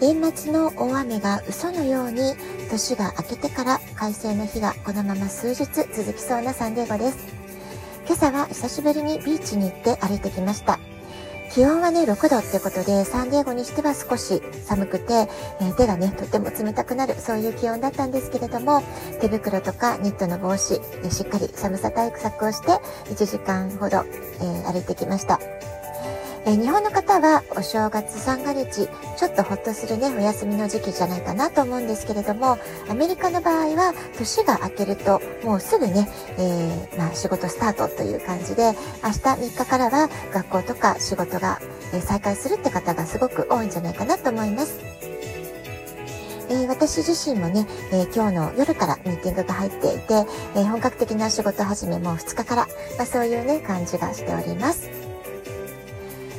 年末の大雨が嘘のように年が明けてから快晴の日がこのまま数日続きそうなサンデーゴです。今朝は久しぶりにビーチに行って歩いてきました。気温はね、6度ってことで、サンデーゴにしては少し寒くて、えー、手がね、とっても冷たくなる、そういう気温だったんですけれども、手袋とかニットの帽子、しっかり寒さ対策をして、1時間ほど、えー、歩いてきました。え日本の方はお正月三が日、ちょっとほっとするね、お休みの時期じゃないかなと思うんですけれども、アメリカの場合は年が明けるともうすぐね、えー、まあ、仕事スタートという感じで、明日3日からは学校とか仕事が、え再開するって方がすごく多いんじゃないかなと思います。えー、私自身もね、えー、今日の夜からミーティングが入っていて、えー、本格的な仕事始めも2日から、まあ、そういうね、感じがしております。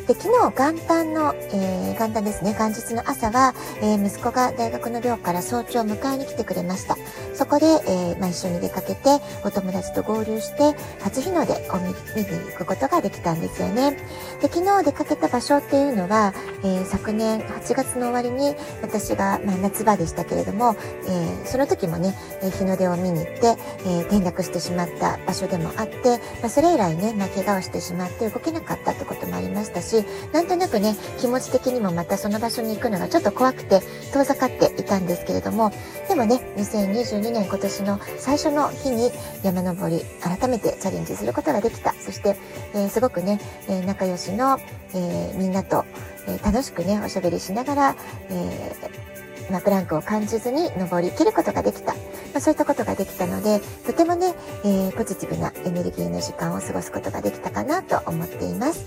で、昨日元旦の、えー、元旦ですね、元日の朝は、えー、息子が大学の寮から早朝迎えに来てくれました。そこで、えー、まあ、一緒に出かけて、お友達と合流して、初日の出を見に行くことができたんですよね。で、昨日出かけた場所っていうのは、えー、昨年8月の終わりに、私が、まあ、夏場でしたけれども、えー、その時もね、え日の出を見に行って、え転落してしまった場所でもあって、まあ、それ以来ね、まあ、怪我をしてしまって動けなかったってこともありましたし、し、なんとなくね、気持ち的にもまたその場所に行くのがちょっと怖くて遠ざかっていたんですけれども、でもね、2022年今年の最初の日に山登り、改めてチャレンジすることができた。そして、えー、すごくね、えー、仲良しの、えー、みんなと、え楽しくね、おしゃべりしながら、えまあ、ブランクを感じずに登り切ることができた。まあ、そういったことができたので、とてもね、え、ポジティブなエネルギーの時間を過ごすことができたかなと思っています。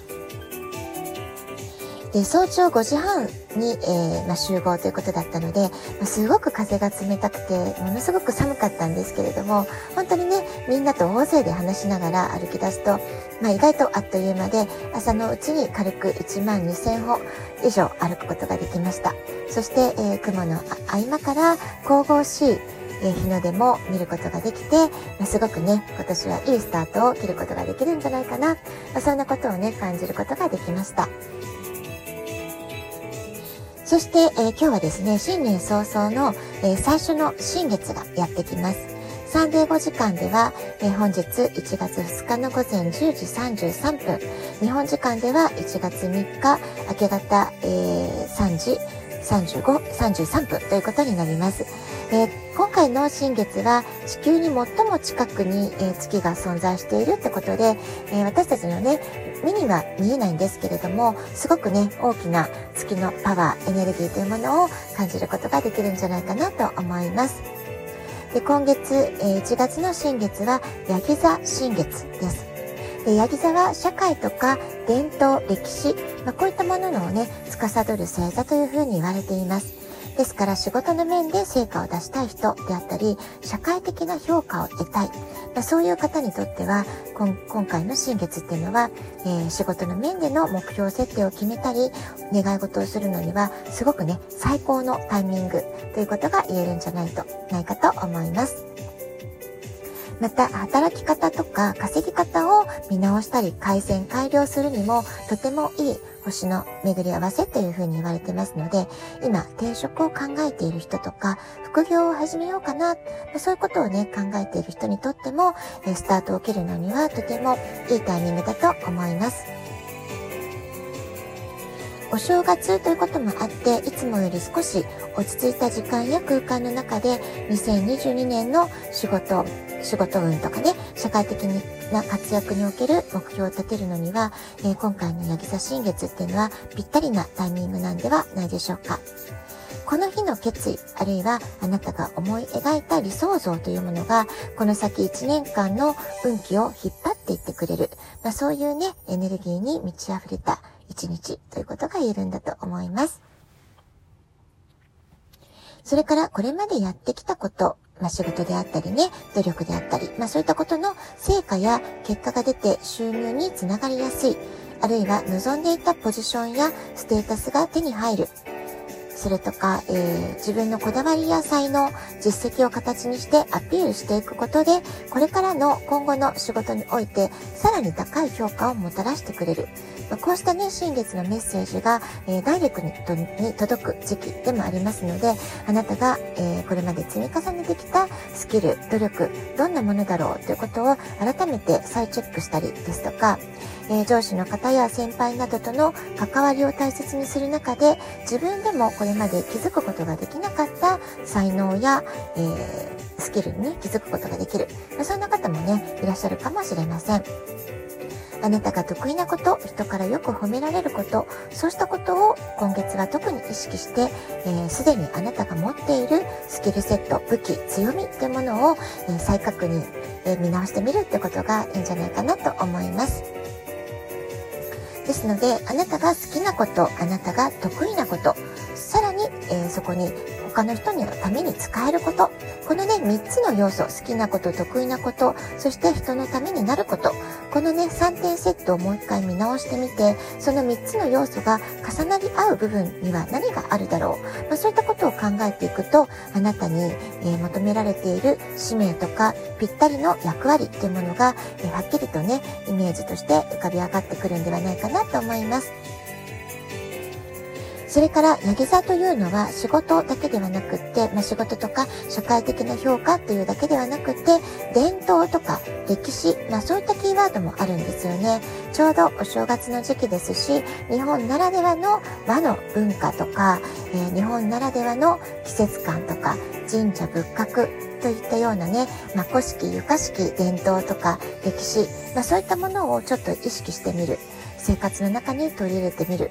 で早朝5時半に、えー、ま、集合ということだったので、ま、すごく風が冷たくてものすごく寒かったんですけれども本当にねみんなと大勢で話しながら歩き出すと、ま、意外とあっという間で朝のうちに軽く1万2000歩以上歩くことができましたそして、えー、雲の合間から神々しい日の出も見ることができて、すごくね、今年はいいスタートを切ることができるんじゃないかな、そんなことをね、感じることができました。そして、えー、今日はですね、新年早々の、えー、最初の新月がやってきます。サンデー5時間では、えー、本日1月2日の午前10時33分、日本時間では1月3日明け方、え3時35、33分ということになります。えー、今回の新月は地球に最も近くに、え、月が存在しているってことで、え、私たちのね、目には見えないんですけれども、すごくね、大きな月のパワー、エネルギーというものを感じることができるんじゃないかなと思います。で今月、え1月の新月は、ヤギ座新月です。でヤギ座は社会とか伝統、歴史、まあ、こういったもののをね、司る星座というふうに言われています。ですから仕事の面で成果を出したい人であったり、社会的な評価を得たい。ま、そういう方にとっては、今回の新月っていうのは、えー、仕事の面での目標設定を決めたり、願い事をするのには、すごくね、最高のタイミングということが言えるんじゃないと、ないかと思います。また、働き方とか稼ぎ方を見直したり改善、改良するにもとてもいい星の巡り合わせというふうに言われてますので、今、転職を考えている人とか、副業を始めようかな、そういうことをね、考えている人にとっても、スタートを切るのにはとてもいいタイミングだと思います。お正月ということもあって、いつもより少し落ち着いた時間や空間の中で、2022年の仕事、仕事運とかね、社会的な活躍における目標を立てるのには、えー、今回のヤギ座新月っていうのはぴったりなタイミングなんではないでしょうか。この日の決意、あるいはあなたが思い描いた理想像というものが、この先1年間の運気を引っ張っていってくれる、まあ、そういうね、エネルギーに満ち溢れた一日ということが言えるんだと思います。それからこれまでやってきたこと、まあ、仕事であったりね、努力であったり、まあ、そういったことの成果や結果が出て収入につながりやすい、あるいは望んでいたポジションやステータスが手に入る、それとか、えー、自分のこだわりや才能、実績を形にしてアピールしていくことで、これからの今後の仕事において、さらに高い評価をもたらしてくれる。こうしたね、新月のメッセージが、えー、ダイレクトに届く時期でもありますので、あなたが、えー、これまで積み重ねてきたスキル、努力、どんなものだろうということを改めて再チェックしたりですとか、えー、上司の方や先輩などとの関わりを大切にする中で自分でもこれまで気づくことができなかった才能や、えー、スキルに、ね、気づくことができる、まあ、そんな方もねいらっしゃるかもしれません。あなたが得意なこと、人からよく褒められること、そうしたことを今月は特に意識して、す、えー、で、にあなたが持っているスキルセット、武器、強みというものを、えー、再確認、えー、見直してみるってことがいいんじゃないかなと思います。ですので、あなたが好きなこと、あなたが得意なこと、さらに、えー、そこに他の人のために使えること。このね、3つの要素、好きなこと、得意なこと、そして人のためになること。ね、3点セットをもう一回見直してみて、その3つの要素が重なり合う部分には何があるだろう。まあ、そういったことを考えていくと、あなたに、え、求められている使命とか、ぴったりの役割っていうものが、え、はっきりとね、イメージとして浮かび上がってくるんではないかなと思います。それから、ヤギ座というのは仕事だけではなくって、まあ、仕事とか社会的な評価というだけではなくて、伝統とか歴史、まあ、そういったキーワードもあるんですよね。ちょうどお正月の時期ですし、日本ならではの和の文化とか、えー、日本ならではの季節感とか、神社仏閣といったようなね、まあ、古式、床式、伝統とか歴史、まあ、そういったものをちょっと意識してみる。生活の中に取り入れてみる。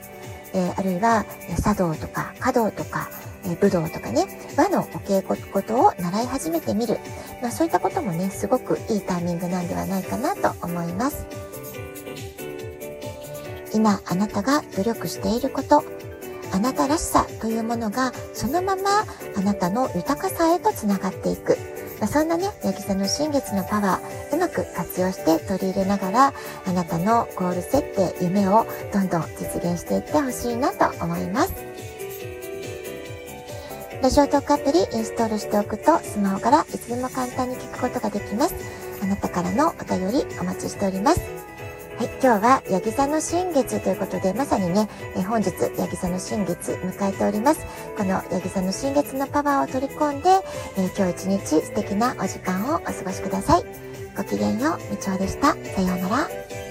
えー、あるいは、茶道とか華道とか、えー、武道とかね、和のお稽古ことを習い始めてみる。まあそういったこともね、すごくいいタイミングなんではないかなと思います。今あなたが努力していること、あなたらしさというものがそのままあなたの豊かさへとつながっていく。まあ、そんなね、ヤギ座の新月のパワー、うまく活用して取り入れながら、あなたのゴール設定、夢をどんどん実現していってほしいなと思います。ラジオトークアプリインストールしておくと、スマホからいつでも簡単に聞くことができます。あなたからのお便りお待ちしております。はい、今日はヤギ座の新月ということで、まさにね、え本日ヤギ座の新月迎えております。このヤギ座の新月のパワーを取り込んで、え今日一日素敵なお時間をお過ごしください。ごきげんよう、みちおでした。さようなら。